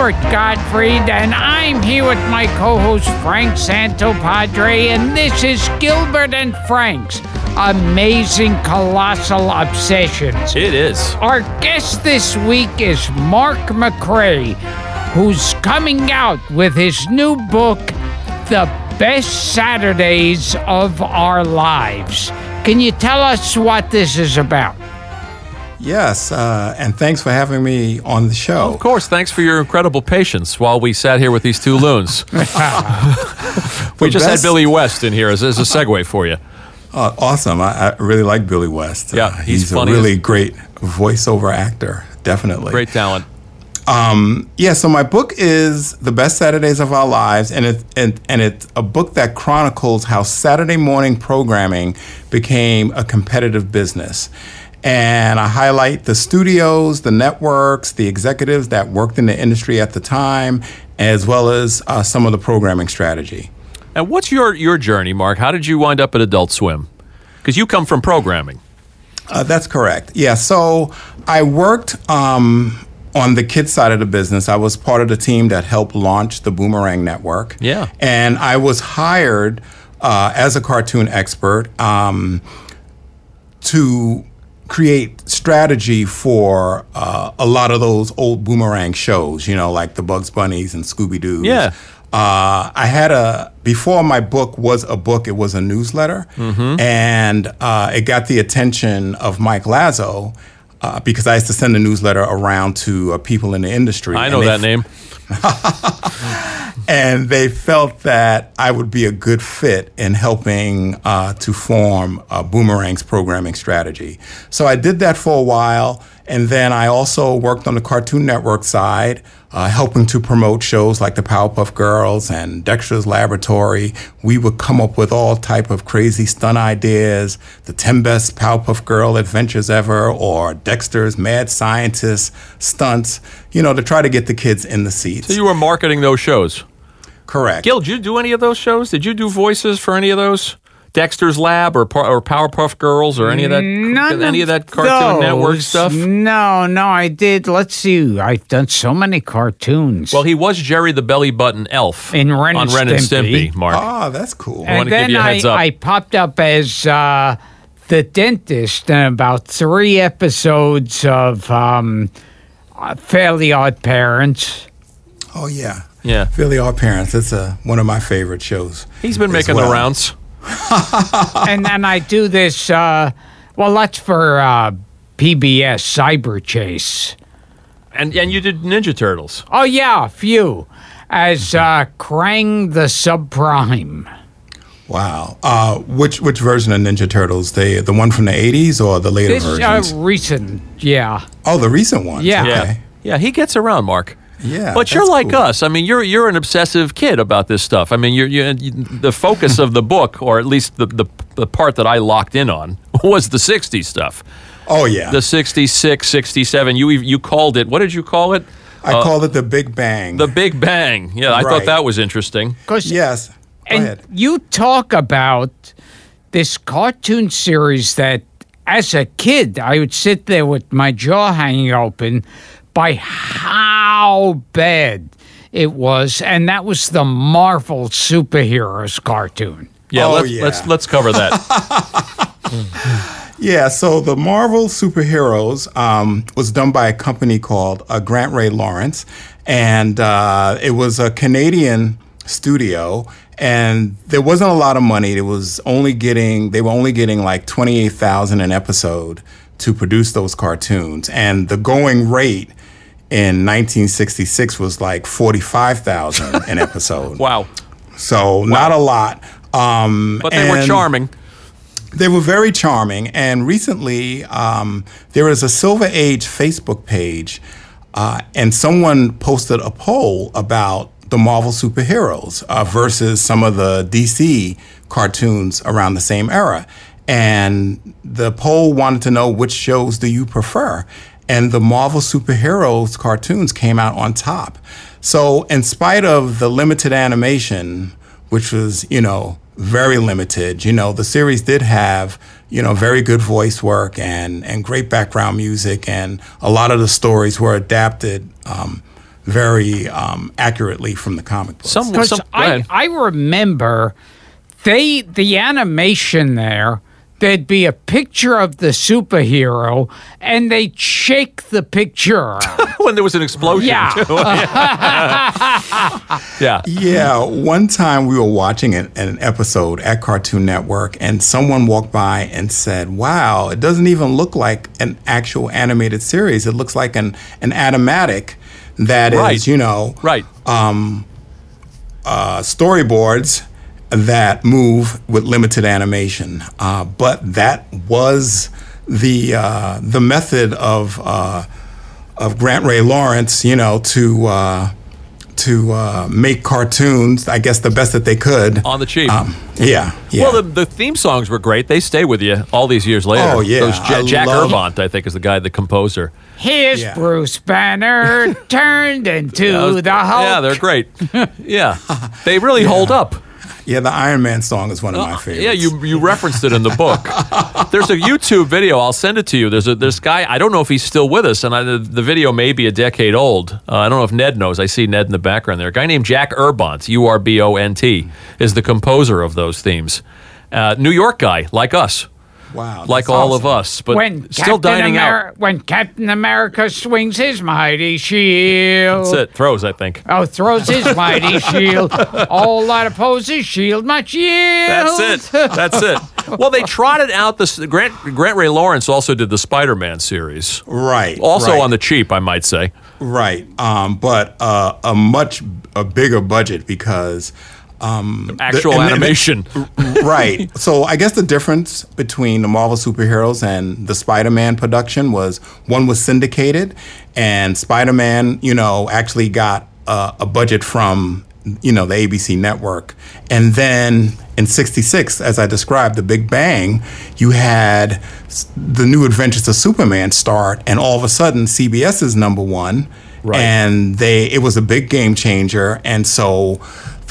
Gilbert Gottfried, and I'm here with my co host Frank Santopadre, and this is Gilbert and Frank's Amazing Colossal Obsessions. It is. Our guest this week is Mark McCray, who's coming out with his new book, The Best Saturdays of Our Lives. Can you tell us what this is about? Yes, uh, and thanks for having me on the show. Of course, thanks for your incredible patience while we sat here with these two loons. we The just best- had Billy West in here as, as a segue for you. Uh, awesome. I, I really like Billy West. Yeah, Uh, he's he's, a really as- great voiceover actor. Definitely. Great talent. Yeah. So my book is the best Saturdays of our lives, and it and, and it's a book that chronicles how Saturday morning programming became a competitive business. And I highlight the studios, the networks, the executives that worked in the industry at the time, as well as uh, some of the programming strategy. And what's your, your journey, Mark? How did you wind up at Adult Swim? Because you come from programming. Uh, that's correct. Yeah. So I worked um, on the kids side of the business. I was part of the team that helped launch the Boomerang Network. Yeah. And I was hired uh, as a cartoon expert um, to create strategy for uh, a lot of those old Boomerang shows, you know, like the Bugs Bunnies and Scooby Doo. Yeah. Uh, I had a before my book was a book. It was a newsletter, Mm-hmm. and uh, it got the attention of Mike Lazo uh, because I used to send a newsletter around to uh, people in the industry. I know that name. and they felt that I would be a good fit in helping uh, to form Boomerang's programming strategy. So I did that for a while, and then I also worked on the Cartoon Network side, uh, helping to promote shows like the Powerpuff Girls and Dexter's Laboratory. We would come up with all type of crazy stunt ideas, the 10 best Powerpuff Girl adventures ever, or Dexter's Mad Scientist stunts, you know, to try to get the kids in the seats. So you were marketing those shows. Correct. Gil, did you do any of those shows? Did you do voices for any of those? Dexter's Lab or or Powerpuff Girls or any of that None any of that Cartoon Network stuff? No, no, I did. Let's see. I've done so many cartoons. Well, he was Jerry the Belly Button Elf In Ren on and Ren and Stimpy. Stimpy. Mark. Oh, that's cool. wanna and give then you a I, heads up. I popped up as uh, the dentist in about three episodes of um, uh, Fairly Odd Parents. Oh yeah. Yeah. Philly Our Parents. It's a, one of my favorite shows. He's been making well. the rounds. and then I do this, uh, well, that's for uh, PBS Cyberchase. And and you did Ninja Turtles. Oh, yeah, a few. As uh, Kraang the Subprime. Wow. Uh, which which version of Ninja Turtles? The the one from the '80s or the later This uh, versions? recent, yeah. oh, the recent ones. Yeah. Yeah. Yeah, he gets around, Mark. Yeah, But you're like cool. us. I mean, you're you're an obsessive kid about this stuff. I mean, you're, you the focus of the book, or at least the, the the part that I locked in on, was the '60s stuff. Oh yeah. The '66, '67. You you called it. What did you call it? I uh, called it the Big Bang. The Big Bang. Yeah, I thought that was interesting. 'Cause- yes. Go and ahead. you talk about this cartoon series that, as a kid, I would sit there with my jaw hanging open by how bad it was, and that was the Marvel superheroes cartoon. Yeah, Oh, let's yeah. let's let's cover that. Yeah, so the Marvel superheroes um, was done by a company called uh, Grantray-Lawrence, and uh, it was a Canadian studio, and there wasn't a lot of money. It was only getting they were only getting like twenty eight thousand an episode to produce those cartoons, and the going rate in 1966 was like forty five thousand an episode. wow. So not a lot. Um, But they were charming. they were very charming. And recently, um, there is a Silver Age Facebook page, uh, and someone posted a poll about the Marvel superheroes uh, versus some of the DC cartoons around the same era. And the poll wanted to know which shows do you prefer? And the Marvel superheroes cartoons came out on top. So, in spite of the limited animation, which was, you know, very limited. You know, the series did have, you know, very good voice work and, and great background music, and a lot of the stories were adapted um, very um, accurately from the comic books. Some, Because some I. I remember they the animation there. There'd be a picture of the superhero, and they'd shake the picture when there was an explosion. Yeah. too. yeah. Yeah, one time we were watching an, an episode at Cartoon Network, and someone walked by and said, "Wow, it doesn't even look like an actual animated series. It looks like an an animatic that is, Right. you know, Right. uh, storyboards that move with limited animation. Uh, but that was the uh, the method of uh, of Grantray-Lawrence, you know, to uh, to uh, make cartoons. I guess the best that they could. On the cheap. Um, yeah, yeah. Well, the, the theme songs were great. They stay with you all these years later. Oh, yeah. Those Ja- I Jack love- Urbont, I think, is the guy, the composer. Here's Yeah. Bruce Banner turned into Uh, the Hulk. Yeah, they're great. yeah. They really hold up. Yeah, the Iron Man song is one of my favorites. Uh, Yeah, you you referenced it in the book. There's a YouTube video. I'll send it to you. There's a this guy. I don't know if he's still with us, and I, the, the video may be a decade old. Uh, I don't know if Ned knows. I see Ned in the background there. A guy named Jack Urbont, U R B O N T, is the composer of those themes. Uh, New York guy, like us, Wow, like that's all of us, but when still Captain dining Ameri- out. When Captain America swings his mighty shield. That's it. Throws, I think. Oh, throws his mighty shield. All that opposes shield my shield. That's it. That's it. Well, they trotted out this. Grant Grantray-Lawrence also did the Spider-Man series, Right. also right. on the cheap, I might say. Right, um, but uh, a much a bigger budget because um, Actual the- animation. right. So I guess the difference between the Marvel superheroes and the Spider-Man production was one was syndicated, and Spider-Man, you know, actually got uh, a budget from you know the ABC network, and then in '66, as I described, the Big Bang, you had the New Adventures of Superman start, and all of a sudden CBS is number one, Right. and they it was a big game changer, and so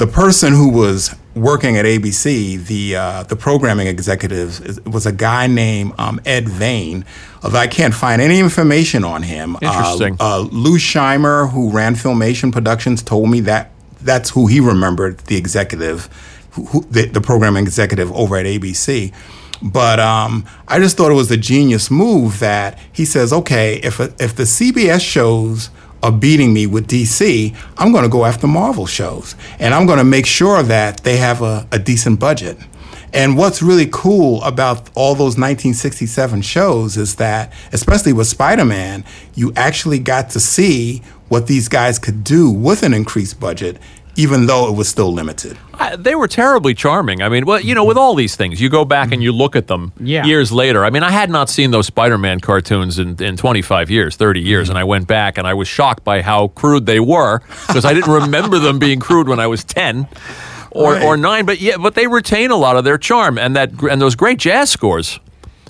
the person who was working at ABC, the uh, the programming executive, was a guy named um, Ed Vane. Although I can't find any information on him. Interesting. Uh, uh, Lou Scheimer, who ran Filmation Productions, told me that that's who he remembered the executive, who, who, the, the programming executive over at ABC. But um, I just thought it was a genius move that he says, okay, if if the CBS shows are beating me with DC, I'm going to go after Marvel shows, and I'm going to make sure that they have a, a decent budget. And what's really cool about all those 1967 shows is that, especially with Spider Man, you actually got to see what these guys could do with an increased budget, even though it was still limited. I, they were terribly charming. I mean, well, you know, with all these things, you go back and you look at them Yeah. years later. I mean, I had not seen those Spider-Man cartoons in, in 25 years, 30 years, and I went back and I was shocked by how crude they were because I didn't remember them being crude when I was 10 or, Right. or 9, but yeah, but they retain a lot of their charm and that and those great jazz scores.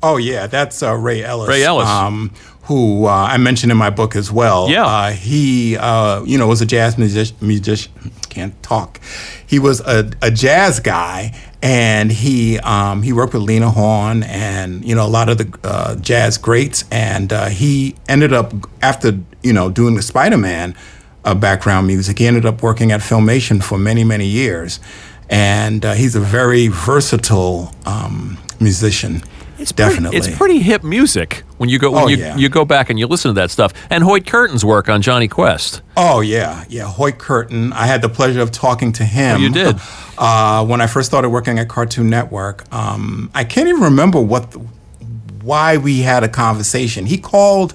Oh yeah, that's uh, Ray Ellis. Ray Ellis. um, who uh, I mentioned in my book as well. Yeah. uh, he uh, you know was a jazz musician. Music, can't talk. He was a, a jazz guy, and he um, he worked with Lena Horne and you know a lot of the uh, jazz greats. And uh, he ended up after you know doing the Spider Man uh, background music, he ended up working at Filmation for many many years. And uh, he's a very versatile um, musician. It's pretty- Definitely. it's pretty hip music when you go when Oh, you, yeah. you go back and you listen to that stuff. And Hoyt Curtin's work on Jonny Quest. Oh yeah, yeah. Hoyt Curtin. I had the pleasure of talking to him. Oh, you did? Uh, when I first started working at Cartoon Network. Um, I can't even remember what, the, why we had a conversation. He called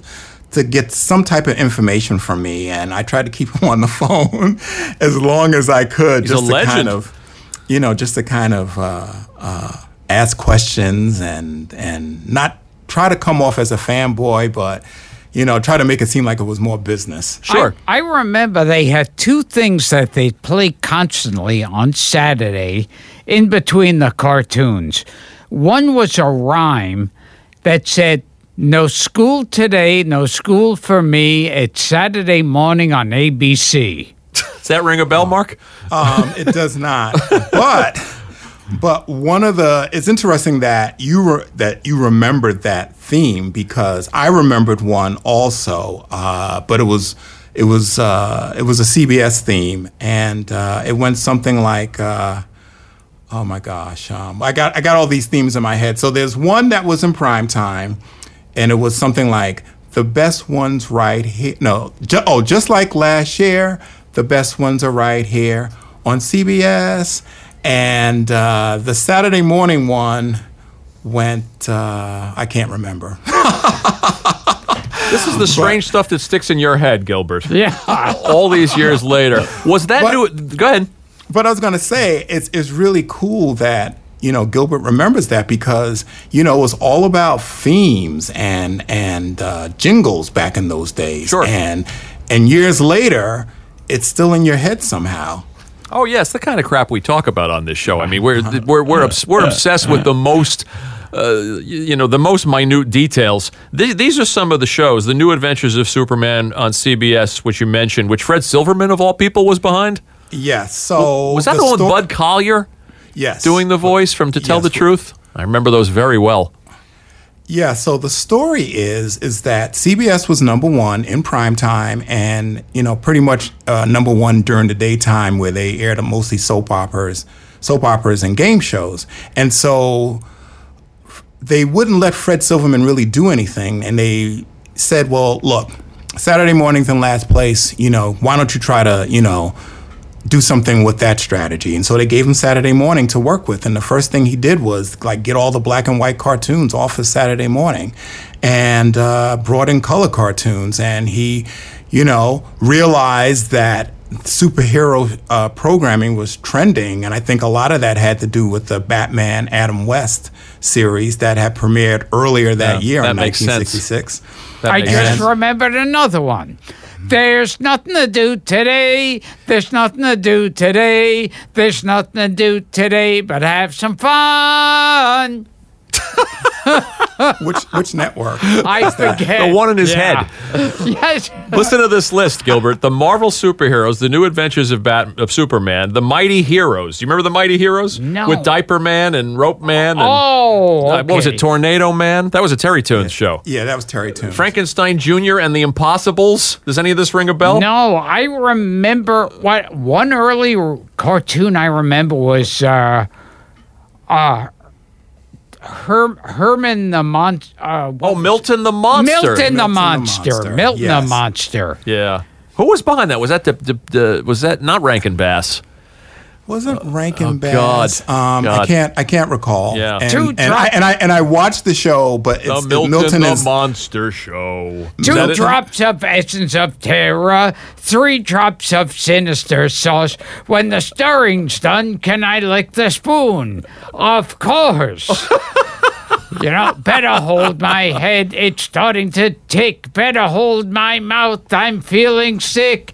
to get some type of information from me, and I tried to keep him on the phone as long as I could, He's just a to legend. kind of, you know, just to kind of uh, uh, ask questions and and not try to come off as a fanboy, but. You know, try to make it seem like it was more business. Sure. I, I remember they had two things that they played constantly on Saturday in between the cartoons. One was a rhyme that said, No school today, no school for me. It's Saturday morning on ABC. Does that ring a bell, Mark? Um, it does not. but but one of the it's interesting that you re, that you remembered that theme because I remembered one also, uh, but it was it was uh, it was a CBS theme, and uh, it went something like. Uh, Oh my gosh, um, I got I got all these themes in my head. So there's one that was in prime time, and it was something like the best ones right here. No, ju- oh, just like last year, the best ones are right here on CBS. And uh, the Saturday morning one went. Uh, I can't remember. This is the strange stuff that sticks in your head, Gilbert. Yeah. All these years later, was that But- new? Go ahead. But I was gonna say it's it's really cool that you know Gilbert remembers that because you know it was all about themes and and uh, jingles back in those days. Sure. And and years later, it's still in your head somehow. Oh yes, the kind of crap we talk about on this show. I mean, we're we're we're, obs- we're obsessed with the most. Uh, you know the most minute details. Th- these are some of the shows: the New Adventures of Superman on CBS, which you mentioned, which Fred Silverman of all people was behind. Yes. So Was that the, one with sto- Bud Collyer Yes. doing the voice from To Tell Yes. the Truth? I remember those very well. Yeah, so the story is is that CBS was number one in prime time, and you know pretty much uh, number one during the daytime, where they aired mostly soap operas, soap operas and game shows, and so they wouldn't let Fred Silverman really do anything, and they said, "Well, look, Saturday mornings in last place. You know, why don't you try to you know." Do something with that strategy. And so they gave him Saturday morning to work with. And the first thing he did was like get all the black and white cartoons off of Saturday morning and uh, brought in color cartoons. And he, you know, realized that superhero uh, programming was trending. And I think a lot of that had to do with the Batman Adam West series that had premiered earlier that Yeah, year that in makes sense. 1966. That I just sense. remembered another one. There's nothing to do today. There's nothing to do today. There's nothing to do today but have some fun. which, which network? I forget. The one in his Yeah. head. yes. Listen to this list, Gilbert. The Marvel superheroes, the new adventures of Bat of Superman, the Mighty Heroes. You remember the Mighty Heroes? No. With Diaper Man and Rope Man and Oh, uh, what was it, Tornado Man? That was a Terrytoons show. Yeah, that was Terrytoons. Frankenstein Jr. and the Impossibles. Does any of this ring a bell? No, I remember what one early cartoon I remember was uh uh Herm, Herman the Mon uh Oh, Milton the Monster. Milton, the Milton the Monster. Monster, Milton the. Monster. Yeah. Who was behind that? Was that the, the, the was that not Rankin Bass? Wasn't Rankin oh, Bass? God. Um, God. I can't. I can't recall. Yeah. And, Two and, drop- I, and I and I watched the show, but The it's, Milton, Milton the is Monster Show. Two that it? drops of essence of terror, three drops of sinister sauce. When the stirring's done, can I lick the spoon? Of course. you know, better hold my head. It's starting to tick. Better hold my mouth. I'm feeling sick.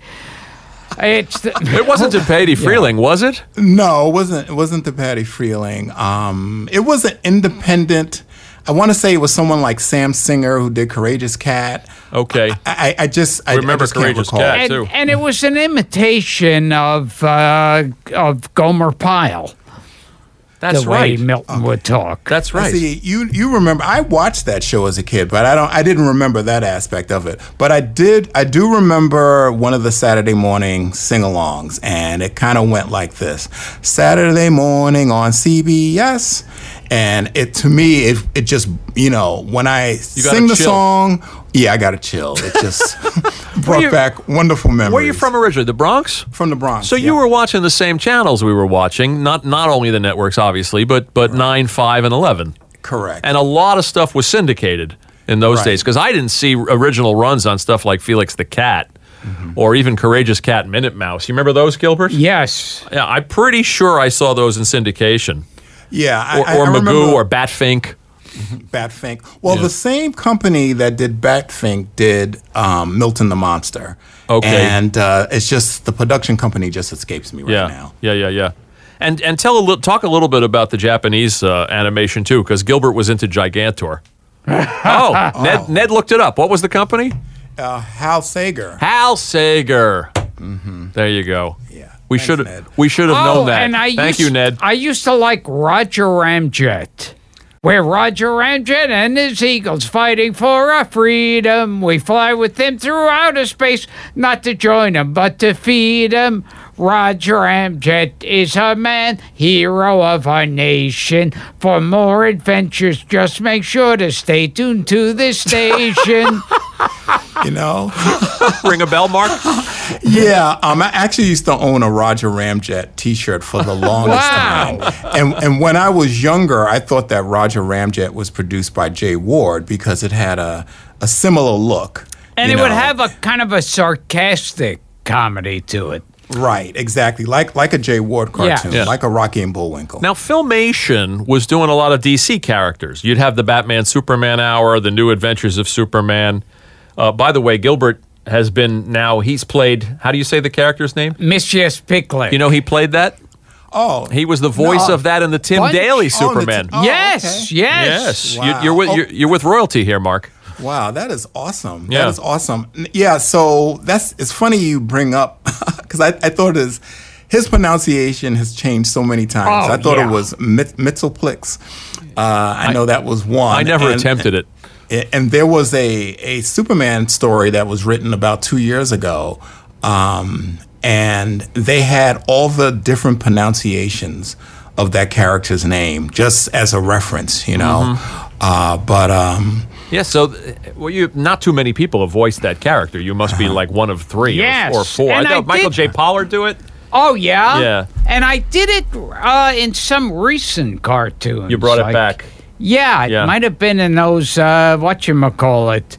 It's the, It wasn't DePatie-Freleng, was it? no. It wasn't. It wasn't DePatie-Freleng. Um, it was an independent. I want to say it was someone like Sam Singer who did Courageous Cat. Okay. I, I just I, Remember I just can't Courageous. Cat. and, too. and it was an imitation of uh, of Gomer Pyle. That's the way right. Milton would talk. That's right. See, you you remember I watched that show as a kid, but I don't I didn't remember that aspect of it. But I did I do remember one of the Saturday morning sing-alongs and it kind of went like this. Saturday morning on CBS and it to me it it just, you know, when I got sing the chill. song, yeah, I got a chill. It just brought you- back wonderful memories. Where are you from originally? The Bronx? From the Bronx. So you were watching the same channels we were watching, not not only the networks, obviously, but but nine, five, and eleven, correct. and a lot of stuff was syndicated in those Right. days because I didn't see original runs on stuff like Felix the Cat. Mm-hmm. Or even Courageous Cat Minute Mouse. You remember those, Gilbert? yes. Yeah, I'm pretty sure I saw those in syndication. Yeah, I, Or, I- or I Magoo remember- or Batfink. Batfink. Well, the same company that did Batfink did um, Milton the Monster. Okay. And uh, it's just the production company just escapes me right Yeah, now. yeah, yeah, yeah. And and tell a little, talk a little bit about the Japanese uh, animation too, because Gilbert was into Gigantor. oh, Ned Ned looked it up. What was the company? Uh, Hal Seeger. Hal Seeger. There you go. Yeah. We should Ned. we should have oh, known that. and I Thank used, you, Ned. I used to like Roger Ramjet. where Roger Ramjet and his eagles fighting for our freedom. We fly with them through outer space, not to join them, but to feed them. Roger Ramjet is a man, hero of our nation. For more adventures, just make sure to stay tuned to this station. You know? Ring a bell, Mark? yeah, um, I actually used to own a Roger Ramjet T-shirt for the longest Wow. time, and and when I was younger, I thought that Roger Ramjet was produced by Jay Ward because it had a a similar look. and you it would have a kind of a sarcastic comedy to it. right, exactly, like like a Jay Ward cartoon, Yeah. like a Rocky and Bullwinkle. Now, Filmation was doing a lot of DC characters. You'd have the Batman Superman Hour, the New Adventures of Superman. Uh, by the way, Gilbert has been now, he's played, how do you say the character's name? Mischief Pickler. You know, he played that? oh, He was the voice No. of that in the Tim Bunch? Daly Oh, the Superman. Oh, yes, okay. yes. yes. Wow. You, you're, with, Oh. you're, you're with royalty here, Mark. Wow, that is awesome. Yeah. That is awesome. Yeah, so that's it's funny you bring up because I, I thought his his pronunciation has changed so many times. Oh, I thought yeah. it was Mit- Mitzelplix. Uh, I, know that was one. I never And- attempted it. A- And there was a, a Superman story that was written about two years ago. Um, and they had all the different pronunciations of that character's name just as a reference, you know. Mm-hmm. Uh, but um, Yeah, so well, you not too many people have voiced that character. You must be like one of three or- Yes, or, four. and I know I Michael did- J. Pollard do it. Oh yeah. Yeah. And I did it uh, in some recent cartoons. You brought it like- back. Yeah, it Yeah. might have been in those uh, what you call it,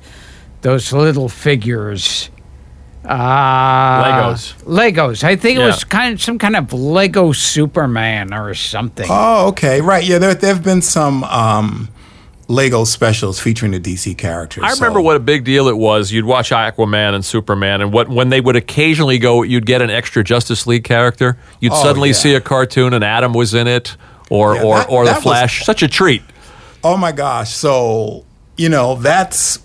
those little figures. Uh, Legos. Legos. I think Yeah. it was kind of some kind of Lego Superman or something. Oh, okay, right. Yeah, there there have been some um, Lego specials featuring the DC characters. I remember so- what a big deal it was. You'd watch Aquaman and Superman, and what when they would occasionally go, you'd get an extra Justice League character. You'd Oh, suddenly yeah. see a cartoon, and Adam was in it, or Yeah, or that- or the that was- Flash. Such a treat. Oh my gosh! So you know that's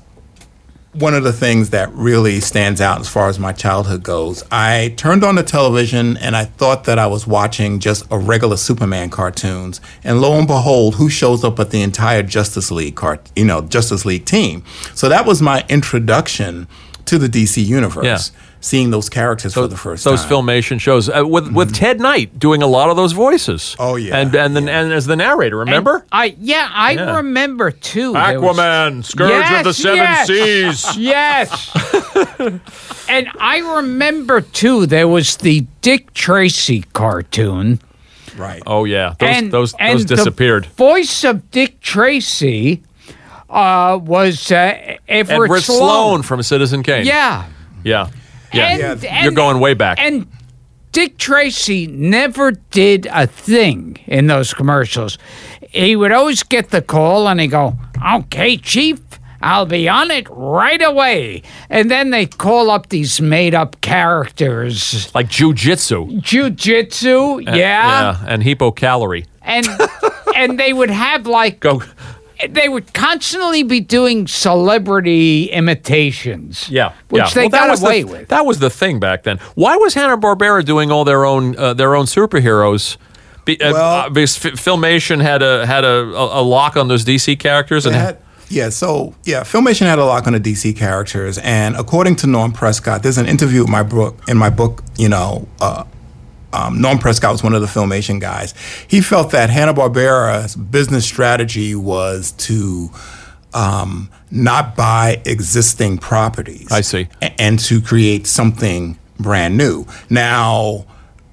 one of the things that really stands out as far as my childhood goes. I turned on the television and I thought that I was watching just a regular Superman cartoons, and lo and behold, who shows up at the entire Justice League cart, you know, Justice League team. So that was my introduction to the DC universe. Yeah. Seeing those characters for the first those time. filmation shows uh, with with Ted Knight doing a lot of those voices. Oh, yeah, and and then and as the narrator, And remember I yeah, I Yeah. remember too. there was- Aquaman, Scourge of the Seven yes. Seas. Yes. and I remember too, there was the Dick Tracy cartoon. right? Oh yeah, those and those and those the disappeared. voice of Dick Tracy uh, was uh, Everett, Edward Sloane from Citizen Kane. Yeah. yeah, yeah. And, Yeah, and- You're going way back. And Dick Tracy never did a thing in those commercials. He would always get the call and he'd go, Okay, Chief, I'll be on it right away. And then they'd call up these made up characters. like Joe Jitsu. Jiu-jitsu, yeah. Yeah, and Heap O'Calorie. And and they would have like Go. They would constantly be doing celebrity imitations. Yeah, Which yeah. they Well, that got was away the, with. That was the thing back then. Why was Hanna Barbera doing all their own uh, their own superheroes? Be, uh, Well- uh, because F- Filmation had a had a, a, a lock on those DC characters, and had- yeah, so yeah, Filmation had a lock on the DC characters, and according to Norm Prescott, there's an interview in my book. In my book, you know, uh, um, Norm Prescott was one of the Filmation guys. He felt that Hanna Barbera's business strategy was to um, not buy existing properties. I see. a- and to create something brand new. Now.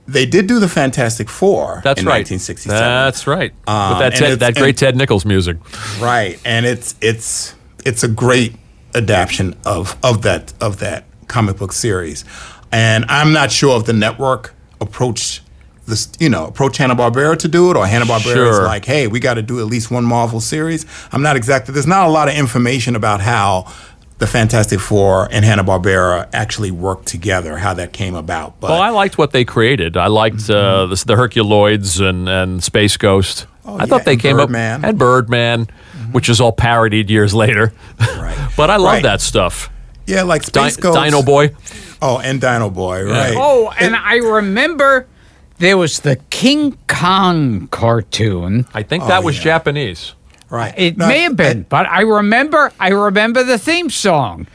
They did do the Fantastic Four that's in right. 1967. That's right. Um, With that Ted, that great and- Ted Nichols music. Right, and it's it's it's a great adaptation of of that of that comic book series, and I'm not sure if the network approached this, you know, approach Hanna Barbera to do it, or Hanna Barbera is like, hey, we got to do at least one Marvel series. I'm not exactly. There's not a lot of information about how the Fantastic Four and Hanna Barbera actually worked together, how that came about. But Well, I liked what they created. I liked uh, the, the Herculoids and, and Space Ghost. I Mm-hmm. Oh, yeah, thought they came Birdman. Mm-hmm. up and Birdman, which is all parodied years later. Right. but I love Right. that stuff. yeah, like Di- Space Ghost, Dino Boy. Oh, and Dino Boy, right? Oh, and I remember there was the King Kong cartoon. I think that Oh, was yeah. Japanese. Right. It No, may have been, I- but I remember. I remember the theme song.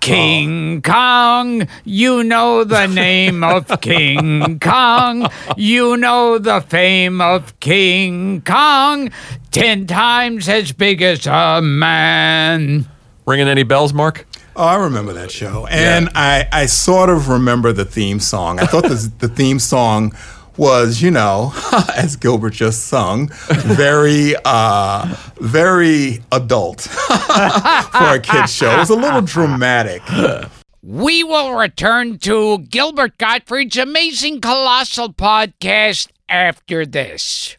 King oh. Kong, you know the name of King Kong. You know the fame of King Kong. Ten times as big as a man. Ringing any bells, Mark? Oh, I remember that show, and I, I sort of remember the theme song. I thought the the theme song was, you know, as Gilbert just sung, very uh, very adult for a kids show. It was a little dramatic. We will return to Gilbert Gottfried's amazing colossal podcast after this.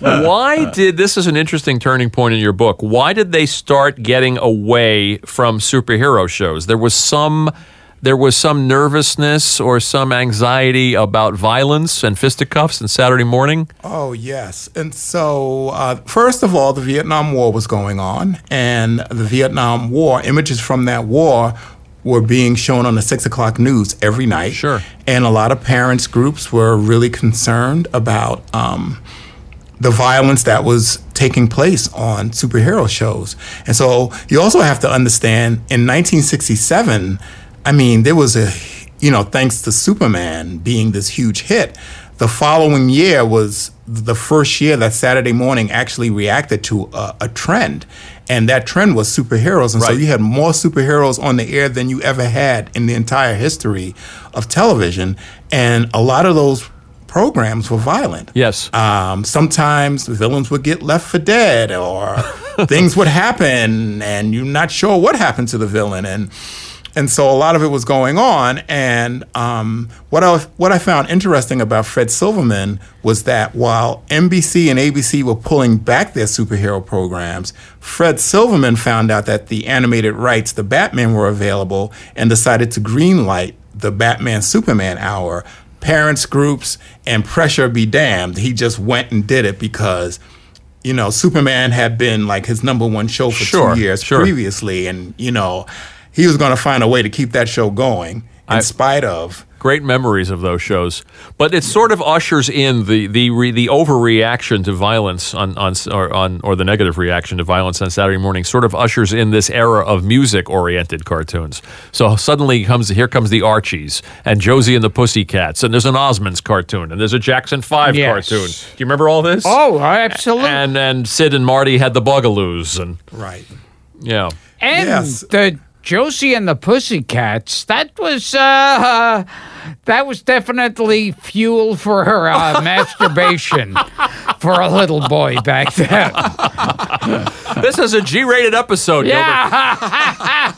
Why did this is an interesting turning point in your book? Why did they start getting away from superhero shows? There was some there was some nervousness or some anxiety about violence and fisticuffs and Saturday morning. Oh, yes. And so, uh, first of all, the Vietnam War was going on, and the Vietnam War, images from that war were being shown on the six o'clock news every night. Sure. And a lot of parents' groups were really concerned about um, the violence that was taking place on superhero shows. And so you also have to understand in 1967, I mean, there was a, you know, thanks to Superman being this huge hit, the following year was the first year that Saturday morning actually reacted to a, a trend. And that trend was superheroes. And so you had more superheroes on the air than you ever had in the entire history of television. And a lot of those programs were violent. Yes. Um, sometimes the villains would get left for dead, or things would happen, and you're not sure what happened to the villain, and and so a lot of it was going on. And um, what I what I found interesting about Fred Silverman was that while NBC and ABC were pulling back their superhero programs, Fred Silverman found out that the animated rights, the Batman, were available, and decided to greenlight the Batman Superman hour parents groups and pressure be damned he just went and did it because you know superman had been like his number one show for Sure, two years sure. previously and you know he was going to find a way to keep that show going in I- spite of Great memories of those shows, but it sort of ushers in the the re, the overreaction to violence on on or on or the negative reaction to violence on Saturday morning. Sort of ushers in this era of music oriented cartoons. So suddenly comes here comes the Archies and Josie and the Pussycats, and there's an Osmonds cartoon, and there's a Jackson Five Yes. cartoon. Do you remember all this? Oh, absolutely. and and Sid and Marty had the Bugaloos, and right yeah. And Yes. the Josie and the Pussycats, that was uh, that was definitely fuel for her uh, masturbation for a little boy back then. This is a G-rated episode. Yeah.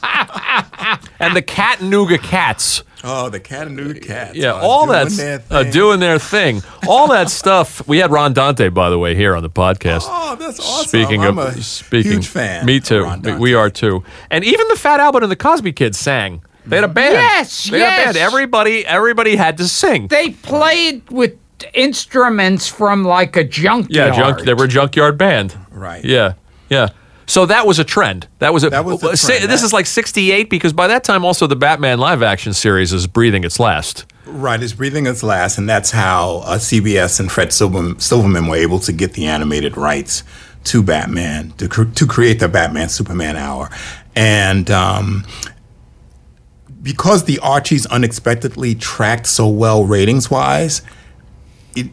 And the Cattanooga Cats. oh the Chattanooga cats Yeah, all doing that's their uh, doing their thing. All that stuff. We had Ron Dante, by the way, here on the podcast. oh that's awesome Speaking I'm of a speaking, huge fan Me of too. Ron Dante. We are too. And even the Fat Albert and the Cosby Kids sang. They had a band. Yes, they had a band. yes. Everybody, everybody had to sing. they played with instruments from like a junkyard. yeah, junk. They were a junkyard band. Right. Yeah, yeah. So that was a trend. That was a. That was the say- trend. This That- is like '68 because by that time also the Batman live action series is breathing its last. Right, it's breathing its last, and that's how uh, CBS and Fred Silverman, Silverman were able to get the animated rights to Batman to, cr- to create the Batman Superman hour, and um, because the Archies unexpectedly tracked so well ratings wise, it,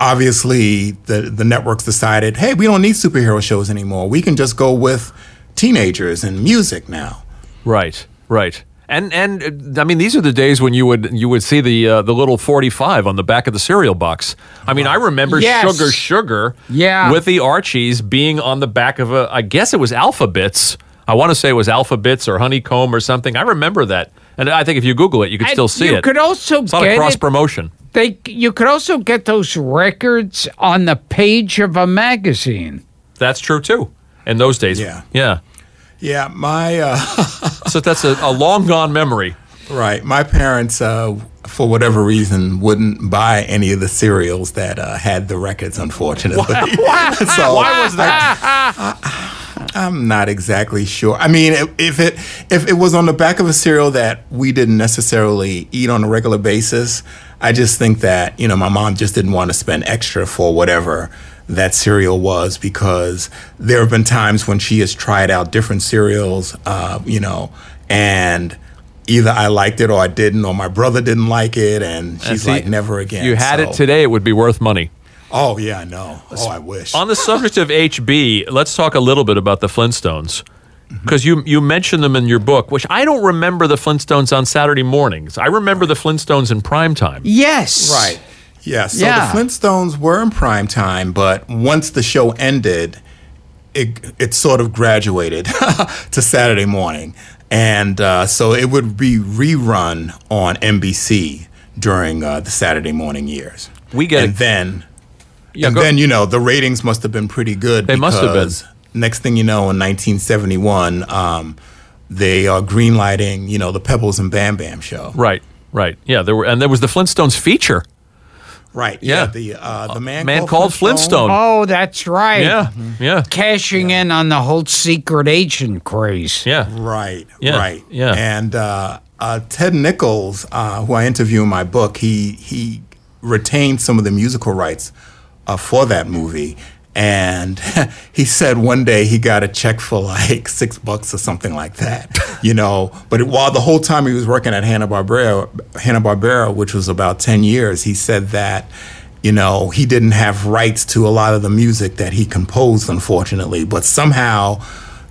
obviously the the networks decided, hey, we don't need superhero shows anymore. We can just go with teenagers and music now. Right, right. And and uh, I mean these are the days when you would you would see the uh, the little 45 on the back of the cereal box. I mean I remember Yes. Sugar Sugar Yeah. with the Archies being on the back of a I guess it was Alpha-Bits. I want to say it was Alpha-Bits or Honeycomb or something. I remember that. And I think if you Google it, you could And still see it. you it. could also it's a lot of get cross it- promotion. They you could also get those records on the page of a magazine. That's true too. in those days. Yeah. Yeah. Yeah, my uh, So that's a, a long gone memory. right. My parents, uh, for whatever reason, wouldn't buy any of the cereals that uh, had the records. Unfortunately, so Why was that? I'm not exactly sure. I mean, if, it if it was on the back of a cereal that we didn't necessarily eat on a regular basis, I just think that you know my mom just didn't want to spend extra for whatever that cereal was because there have been times when she has tried out different cereals, uh, you know, and either I liked it or I didn't, or my brother didn't like it, and she's See, like, never again. You had it today, it would be worth money. Oh yeah, I know. Oh, I wish. On the subject of HB, let's talk a little bit about the Flintstones. Because you you mentioned them in your book, which I don't remember the Flintstones on Saturday mornings. I remember the Flintstones in prime time. Yes. Right. Yeah. So Yeah. the Flintstones were in prime time, but once the show ended, it it sort of graduated to Saturday morning, and uh, so it would be rerun on NBC during uh, the Saturday morning years. We get and it. then Yeah, and go- then you know the ratings must have been pretty good. They must have been. Next thing you know, in 1971, um, they are greenlighting you know the Pebbles and Bam Bam show. Right, right. Yeah, there were, and there was the Flintstones feature. Right. Yeah. Yeah. The uh, the man, Man called Flintstone. Oh, that's right. Yeah, yeah, Cashing in on the whole secret agent craze. yeah. Right. Yeah, Right. yeah. And uh, uh, Ted Nichols, uh, who I interview in my book, he he retained some of the musical rights uh, for that movie. And he said one day he got a check for like six bucks or something like that, you know. But while the whole time he was working at Hanna Barbera, Hanna Barbera, which was about ten years, he said that, you know, he didn't have rights to a lot of the music that he composed, unfortunately. But somehow,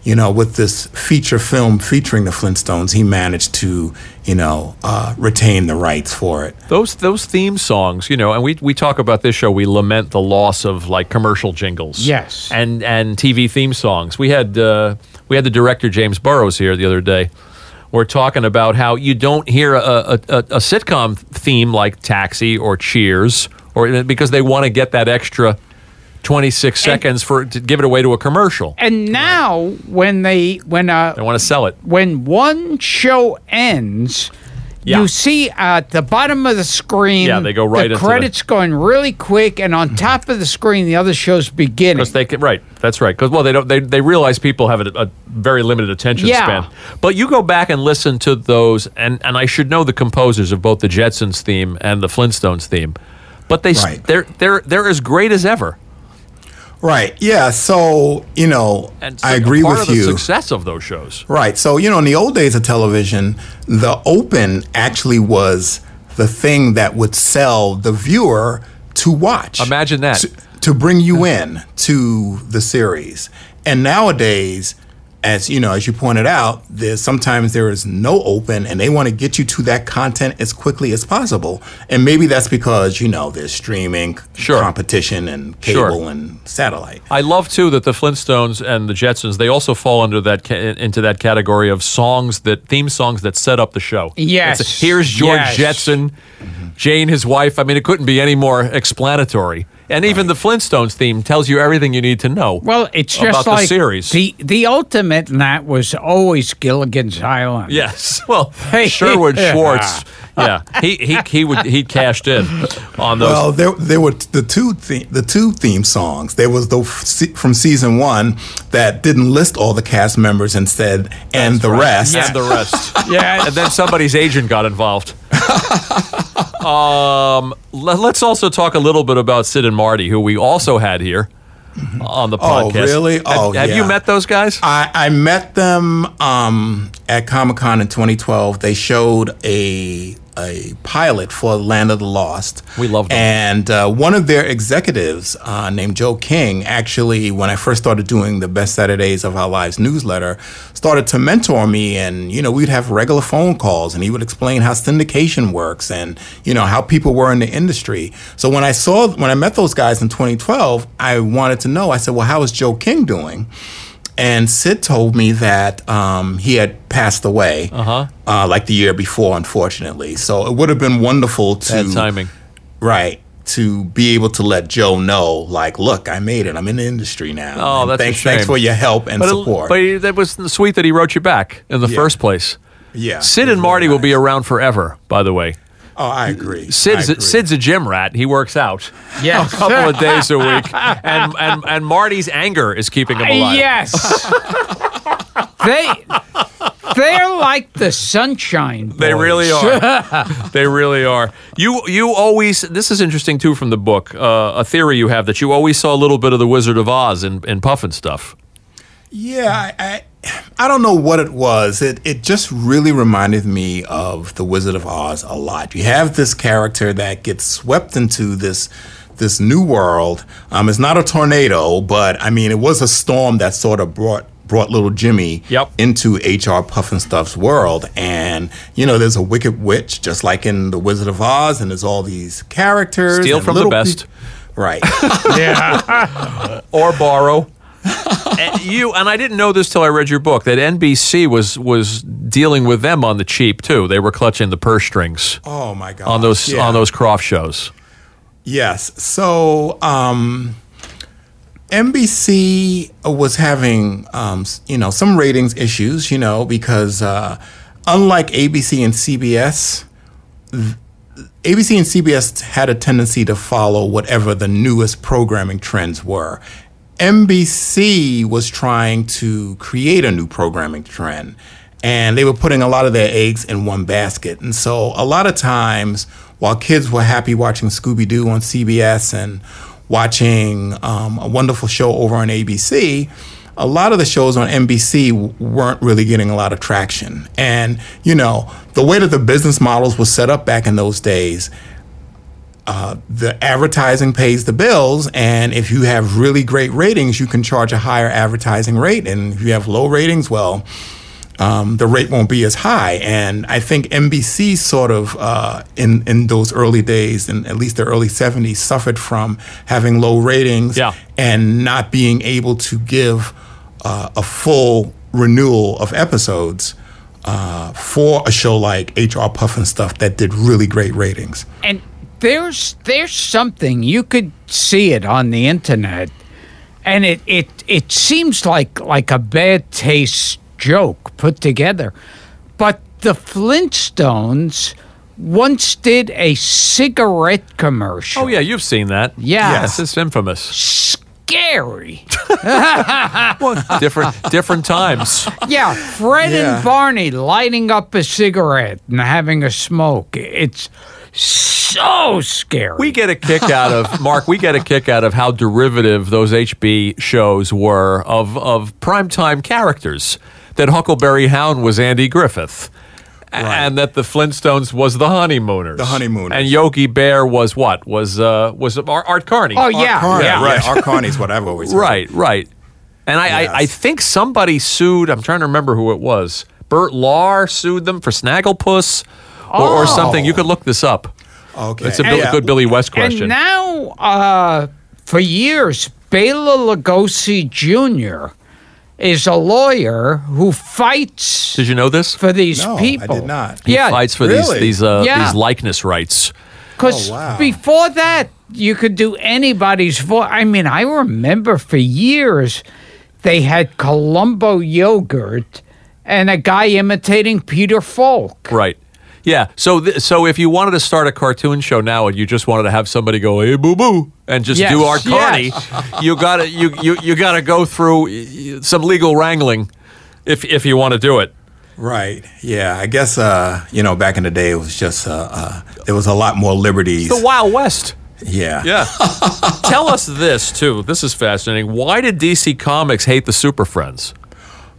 you know, with this feature film featuring the Flintstones, he managed to, you know, uh, retain the rights for it. Those those theme songs, you know, and we we talk about this show. We lament the loss of like commercial jingles, Yes. and and TV theme songs. We had uh, we had the director James Burrows here the other day. We're talking about how you don't hear a, a, a, a sitcom theme like Taxi or Cheers, or because they want to get that extra twenty six seconds for to give it away to a commercial. And now, when they when uh They want to sell it. when one show ends, Yeah. you see at the bottom of the screen. Yeah, they go right the into the- credits going really quick, and on top of the screen, the other show's beginning. Because they can, right, that's right. Because well, they don't. They, they realize people have a, a very limited attention Yeah. span. But you go back and listen to those, and and I should know the composers of both the Jetsons theme and the Flintstones theme. But they Right. they're they're they're as great as ever. Right. Yeah. So, you know, so I agree part with of you. the success of those shows. Right. So, you know, in the old days of television, the open actually was the thing that would sell the viewer to watch. Imagine that. To, to bring you in to the series. And nowadays, as you know, as you pointed out, there's sometimes there is no open and they want to get you to that content as quickly as possible. And maybe that's because, you know, there's streaming Sure. competition and Sure. cable and satellite. I love too that the Flintstones and the Jetsons they also fall under that ca- into that category of songs that theme songs that set up the show. Yes. A- here's George Yes. Jetson, Jane his wife. I mean, it couldn't be any more explanatory. And even the Flintstones theme tells you everything you need to know. well, it's just about the like series. The the ultimate in that was always Gilligan's Island. Yes. Well. Sherwood Schwartz. Ah. Yeah, he he he would he cashed in on those. Well, there there were the two the, the two theme songs. There was the from season one that didn't list all the cast members and said and the rest. and the rest. Yeah. and then somebody's agent got involved. um, le- let's also talk a little bit about Sid and Marty, who we also had here on the podcast. Oh, podcast. really? Have- Oh, have, you yeah. met those guys? I, I met them um, at Comic Con in 2012. They showed a a pilot for Land of the Lost. We love them. And uh, one of their executives, uh, named Joe King, actually, when I first started doing the Best Saturdays of Our Lives newsletter, started to mentor me. And you know, we'd have regular phone calls, and he would explain how syndication works and you know how people were in the industry. So when I saw when I met those guys in 2012, I wanted to know. I said, "Well, how is Joe King doing?" And Sid told me that um, he had passed away, uh like the year before, unfortunately. So it would have been wonderful to Bad timing. right to be able to let Joe know, like, look, I made it. I'm in the industry now. Oh, And that's thanks, thanks for your help and But, it- support. but he- that was sweet that he wrote you back in the Yeah. first place. yeah, Sid and Marty really will be around forever, by the way. Oh, I agree. I Sid's, agree. Sid's a gym rat. He works out Yes. a couple of days a week. And, and, and Marty's anger is keeping him alive. Yes. they they're like the sunshine. They really are. they really are. You you always. This is interesting too from the book. Uh, a theory you have that you always saw a little bit of the Wizard of Oz in, in Pufnstuf. Yeah, I, I I don't know what it was. It it just really reminded me of the Wizard of Oz a lot. You have this character that gets swept into this this new world. Um, it's not a tornado, but I mean, it was a storm that sort of brought brought little Jimmy Yep. into HR Pufnstuf's world. And you know, there's a wicked witch, just like in the Wizard of Oz, and there's all these characters. Steal from the best. peop- right. Yeah. or borrow. and you and I didn't know this till I read your book that NBC was was dealing with them on the cheap too. They were clutching the purse strings oh my god. on those Yeah. on those Krofft shows. Yes. So um, NBC was having, um, you know, some ratings issues, you know, because uh, unlike ABC and CBS, th- ABC and CBS had a tendency to follow whatever the newest programming trends were. NBC was trying to create a new programming trend, and they were putting a lot of their eggs in one basket. And so, a lot of times, while kids were happy watching Scooby Doo on CBS and watching um, a wonderful show over on ABC, a lot of the shows on NBC weren't really getting a lot of traction. And, you know, the way that the business models were set up back in those days, uh, the advertising pays the bills. And if you have really great ratings, you can charge a higher advertising rate. And if you have low ratings, well, um, the rate won't be as high. And I think NBC sort of uh, in in those early days, in at least the early '70s, suffered from having low ratings Yeah. and not being able to give uh, a full renewal of episodes uh, for a show like HR Pufnstuf that did really great ratings. and there's there's something you could see it on the internet and it it it seems like like a bad taste joke put together but the flintstones once did a cigarette commercial Oh yeah, you've seen that. Yeah. yes, it's infamous. scary well, different different times. yeah fred Yeah. and barney lighting up a cigarette and having a smoke it's so scary We get a kick out of Mark. We get a kick out of how derivative those HB shows were of of primetime characters. That Huckleberry Hound was Andy Griffith. And that the Flintstones was the Honeymooners. The Honeymooners. And Yogi Bear was what? Was uh was Art, Art Carney. oh yeah Carney, yeah right. Art Carney's what I've always heard. Right, right. And I, I, I think somebody sued, I'm trying to remember who it was. Bert Lahr sued them for Snagglepuss or, or something. You could look this up. Okay. It's a Bill- Yeah. good Billy West question. And now, uh, for years, Bela Lugosi Jr. is a lawyer who fights Did you know this? for these No, I people. did not. He Yeah, fights for these Really? these uh, Yeah. these likeness rights. because Oh, wow. before that, you could do anybody's voice. I mean, I remember for years they had Colombo yogurt and a guy imitating Peter Falk. Right. Yeah. So th- so if you wanted to start a cartoon show now and you just wanted to have somebody go hey boo boo and just Yes, do Art Carney, yes. you got to you you you got to go through some legal wrangling if if you want to do it. Right. Yeah. I guess uh, you know back in the day it was just uh, uh, there was a lot more liberties. The Wild West. yeah. Yeah. Tell us this too. This is fascinating. Why did DC Comics hate the Super Friends?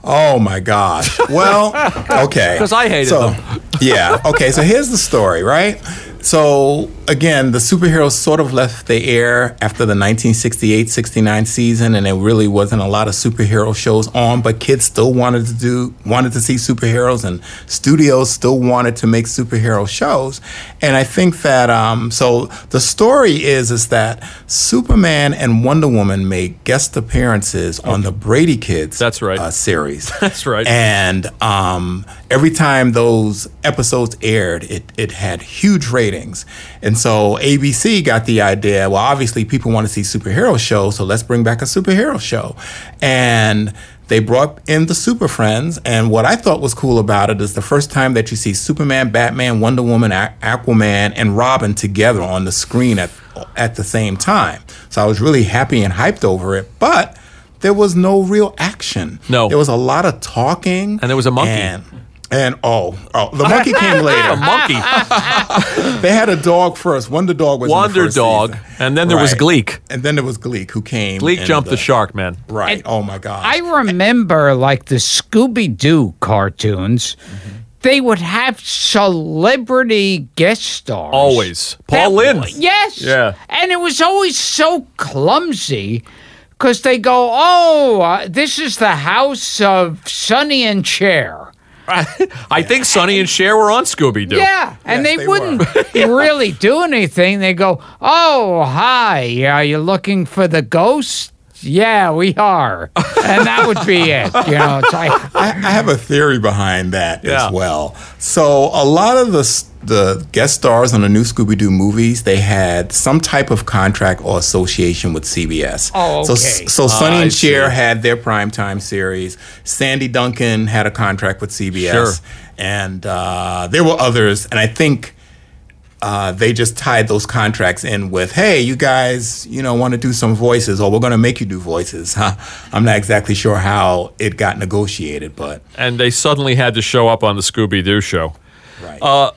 Oh my gosh. Well, okay. Because I hated so, them. yeah. Okay. So here's the story, right? So again, the superheroes sort of left the air after the 1968-69 season, and there really wasn't a lot of superhero shows on. But kids still wanted to do wanted to see superheroes, and studios still wanted to make superhero shows. And I think that um, so the story is is that Superman and Wonder Woman made guest appearances on the Brady Kids. That's right. Uh, series. That's right. And um, every time those episodes aired, it, it had huge ratings. Ratings. And so ABC got the idea, well, obviously people want to see superhero shows, so let's bring back a superhero show. And they brought in the Super Friends, and what I thought was cool about it is the first time that you see Superman, Batman, Wonder Woman, Aquaman, and Robin together on the screen at at the same time. So I was really happy and hyped over it, but there was no real action. No. there was a lot of talking, And there was a monkey. And, and oh, oh, the monkey came later. A monkey, They had a dog first. Wonder Dog was in the Wonder first Dog, season. and then there was Gleek. and then there was Gleek who came. Gleek in jumped the shark, man. Right. And oh my God. I remember like the Scooby Doo cartoons. They would have celebrity guest stars. Always. Paul That- Lynde. Yes. Yeah. And it was always so clumsy because they go, oh, uh, this is the house of Sonny and Cher. I think Sonny and Cher were on Scooby Doo. Yeah, and Yes, they, they wouldn't really do anything. They go, "Oh, hi, are you looking for the ghost?" Yeah, we are, and that would be it. You know, it's like, I, I have a theory behind that Yeah. as well. So a lot of the the guest stars on the new Scooby Doo movies, they had some type of contract or association with CBS. Oh, So okay. so Sonny I and Cher see. had their primetime series. Sandy Duncan had a contract with CBS, Sure. and uh, there were others. And I think. Uh, they just tied those contracts in with, hey, you guys, you know, want to do some voices, or we're going to make you do voices. Huh? I'm not exactly sure how it got negotiated, but And they suddenly had to show up on the Scooby Doo show. right. Uh,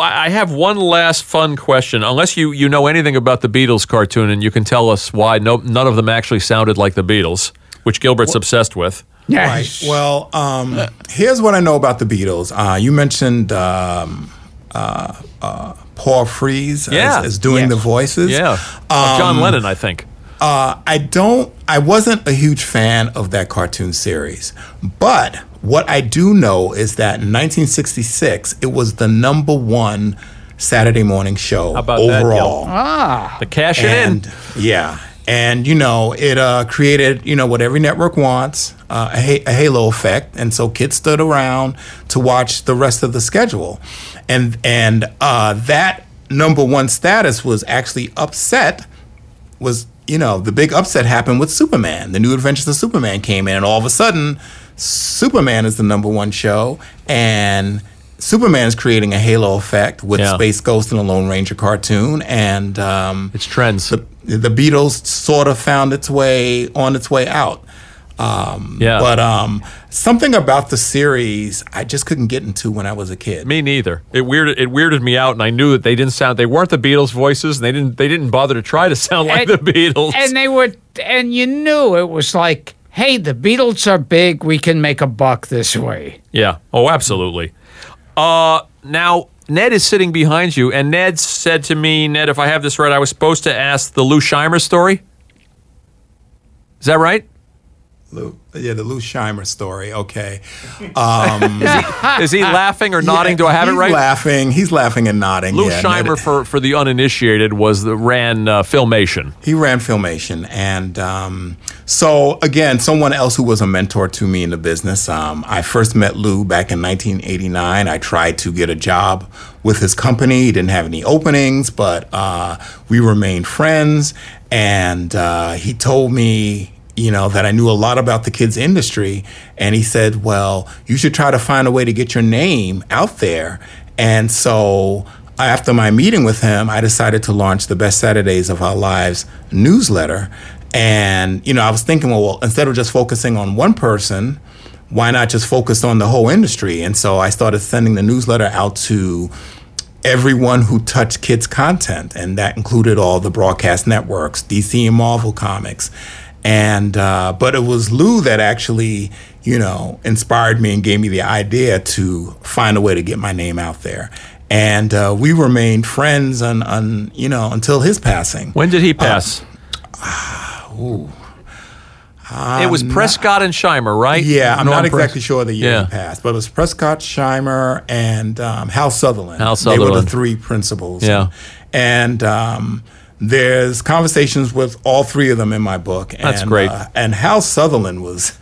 I have one last fun question. Unless you, you know anything about the Beatles cartoon and you can tell us why no, none of them actually sounded like the Beatles, which Gilbert's obsessed with. Yeah. Right. yes. Well, um, here's what I know about the Beatles. Uh, you mentioned um, uh, uh, Paul Frees Yeah. as, as doing Yes. the voices. Yeah. Of John Lennon, I think. Uh, I don't. I wasn't a huge fan of that cartoon series, but what I do know is that in 1966 it was the number one Saturday morning show about that, overall. ah, The cash it in. and yeah and you know it uh, created you know what every network wants uh, a, a halo effect and so kids stood around to watch the rest of the schedule and and uh, that number one status was actually upset was you know the big upset happened with superman the new adventures of superman came in and all of a sudden superman is the number one show and superman's creating a halo effect with Yeah. space ghost and the lone ranger cartoon and um, It's trends. the, the beatles sort of found its way on its way out um, Yeah. but um, something about the series i just couldn't get into when i was a kid Me neither. It weirded it weirded me out, and I knew that they didn't sound. They weren't the Beatles' voices, and they didn't. They didn't bother to try to sound like And- the Beatles. and they were, and you knew it was like, "Hey, the Beatles are big. We can make a buck this way." yeah. Oh, absolutely. Uh, now Ned is sitting behind you, and Ned said to me, Ned, if I have this right, I was supposed to ask the Lou Scheimer story. Is that right? Lou, yeah the lou scheimer story okay Is he laughing or nodding? Do I have it he's right? laughing he's laughing and nodding Lou yeah, Scheimer, Ned- for, for the uninitiated, was the ran uh, Filmation. He ran Filmation, and um, so again, someone else who was a mentor to me in the business. Um, I first met Lou back in 1989. I tried to get a job with his company. He didn't have any openings, but uh, we remained friends, and uh, he told me. You know, that I knew a lot about the kids' industry. And he said, Well, you should try to find a way to get your name out there. And so after my meeting with him, I decided to launch the Best Saturdays of Our Lives newsletter. And, you know, I was thinking, well, well, instead of just focusing on one person, why not just focus on the whole industry? And so I started sending the newsletter out to everyone who touched kids' content. And that included all the broadcast networks, DC and Marvel Comics. And, uh, but it was Lou that actually, you know, inspired me and gave me the idea to find a way to get my name out there. And uh, we remained friends on, on, you know, until his passing. When did he pass? it was Prescott and Scheimer, right? Yeah, I'm Norm not Pres- exactly sure the year Yeah. he passed, but it was Prescott, Scheimer, and um, Hal Sutherland. Hal Sutherland. They were the three principals. Yeah. And um, there's conversations with all three of them in my book. And, That's great. Uh, and Hal Sutherland was,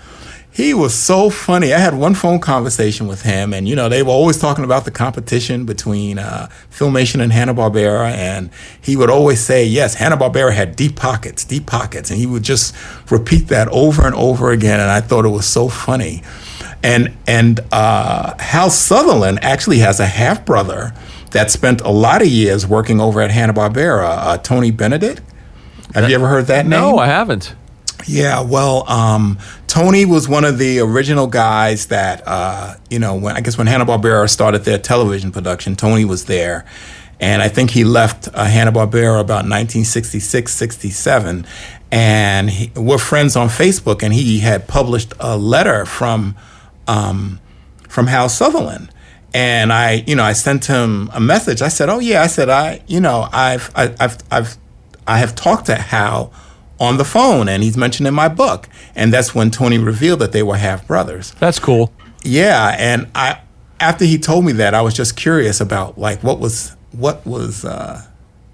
He was so funny. I had one phone conversation with him, and you know they were always talking about the competition between uh, Filmation and Hanna Barbera, and he would always say, "Yes, Hanna Barbera had deep pockets, deep pockets," and he would just repeat that over and over again. And I thought it was so funny. And and uh, Hal Sutherland actually has a half brother that spent a lot of years working over at Hanna Barbera, uh, Tony Benedict. Have you ever heard that name? No, I haven't. Yeah, well, um, Tony was one of the original guys that, uh, you know, when I guess when Hanna Barbera started their television production, Tony was there. And I think he left uh, Hanna Barbera about 1966, 67. And he, we're friends on Facebook, and he had published a letter from um, from Hal Sutherland. And I, you know, I sent him a message. I said, "Oh yeah," I said, "I, you know, I've, I, I've, I've, I have talked to Hal on the phone, and he's mentioned in my book." And that's when Tony revealed that they were half brothers. That's cool. Yeah, and I, after he told me that, I was just curious about like what was what was uh,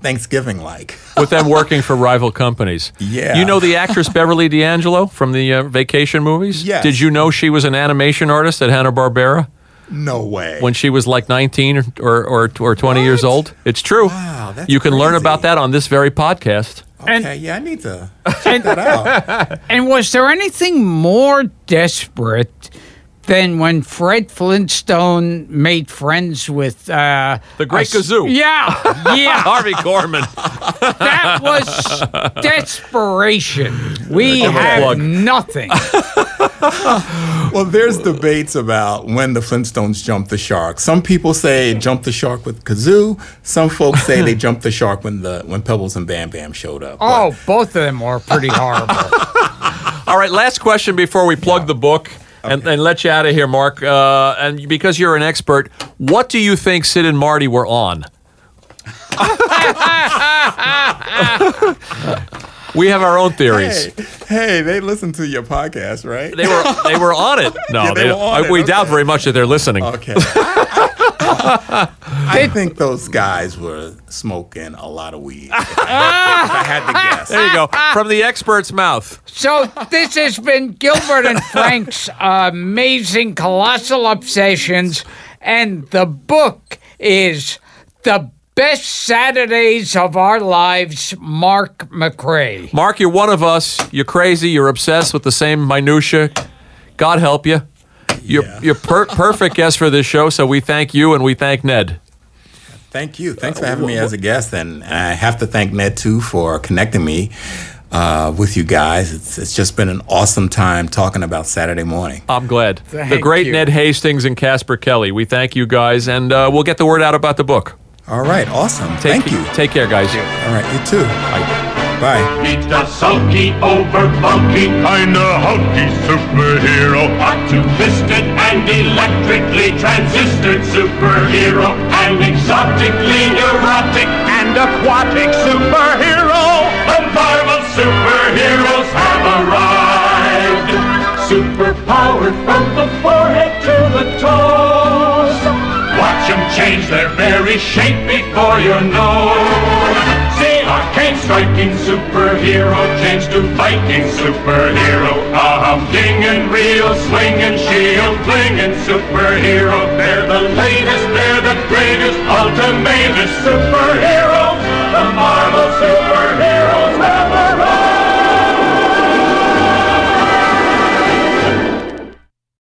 Thanksgiving like. With them working for rival companies. Yeah. You know the actress Beverly D'Angelo from the uh, vacation movies? Yes. Did you know she was an animation artist at Hanna-Barbera No way. when she was like 19 or, or, or 20 years old? It's true. Wow, that's you can learn about that on this very podcast. And- okay, yeah, I need to check that out. And was there anything more desperate than when Fred Flintstone made friends with uh, The Great a s- Gazoo. Yeah, yeah, Harvey Korman. that was desperation. We Give a had nothing. Well, there's debates about when the Flintstones jumped the shark. Some people say jump the shark with Gazoo. Some folks say they jumped the shark when the when Pebbles and Bam Bam showed up. But- Oh, both of them are pretty horrible. All right, last question before we plug the book and, and let you out of here, Mark. Uh, and because you're an expert, what do you think Sid and Marty were on? we have our own theories. Hey, hey, they listen to your podcast, right? They were they were on it. No, Yeah, they they were on I- it, we doubt very much that they're listening. Okay. I, I think those guys were smoking a lot of weed. If I had, I had to guess. There you go, from the expert's mouth. So this has been Gilbert and Frank's amazing colossal obsessions, and the book is the best Saturdays of our lives. Mark McCray. Mark, you're one of us. You're crazy. You're obsessed with the same minutia. God help you. You're Yeah. you're per- perfect guest for this show. So we thank you and we thank Ned. Thank you. Thanks for having me as a guest. And I have to thank Ned, too, for connecting me uh, with you guys. It's, it's just been an awesome time talking about Saturday morning. I'm glad. the great you. Ned Hastings and Casper Kelly. We thank you guys, and uh, we'll get the word out about the book. All right. Awesome. Take, Thank you. Take care, guys. All right. You too. Bye. Meet the sulky, over bulky, kinda hulky superhero. Optimistic and electrically transistored superhero. An exotically neurotic and aquatic superhero. The Marvel superheroes have arrived. Superpowered from the forehead to the toes. Watch them change their very shape before your nose. Arcane striking superhero change to Viking superhero. A humdinging, real swinging, shield flinging superhero. They're the latest, they're the greatest, ultimatest superheroes. The Marvel Super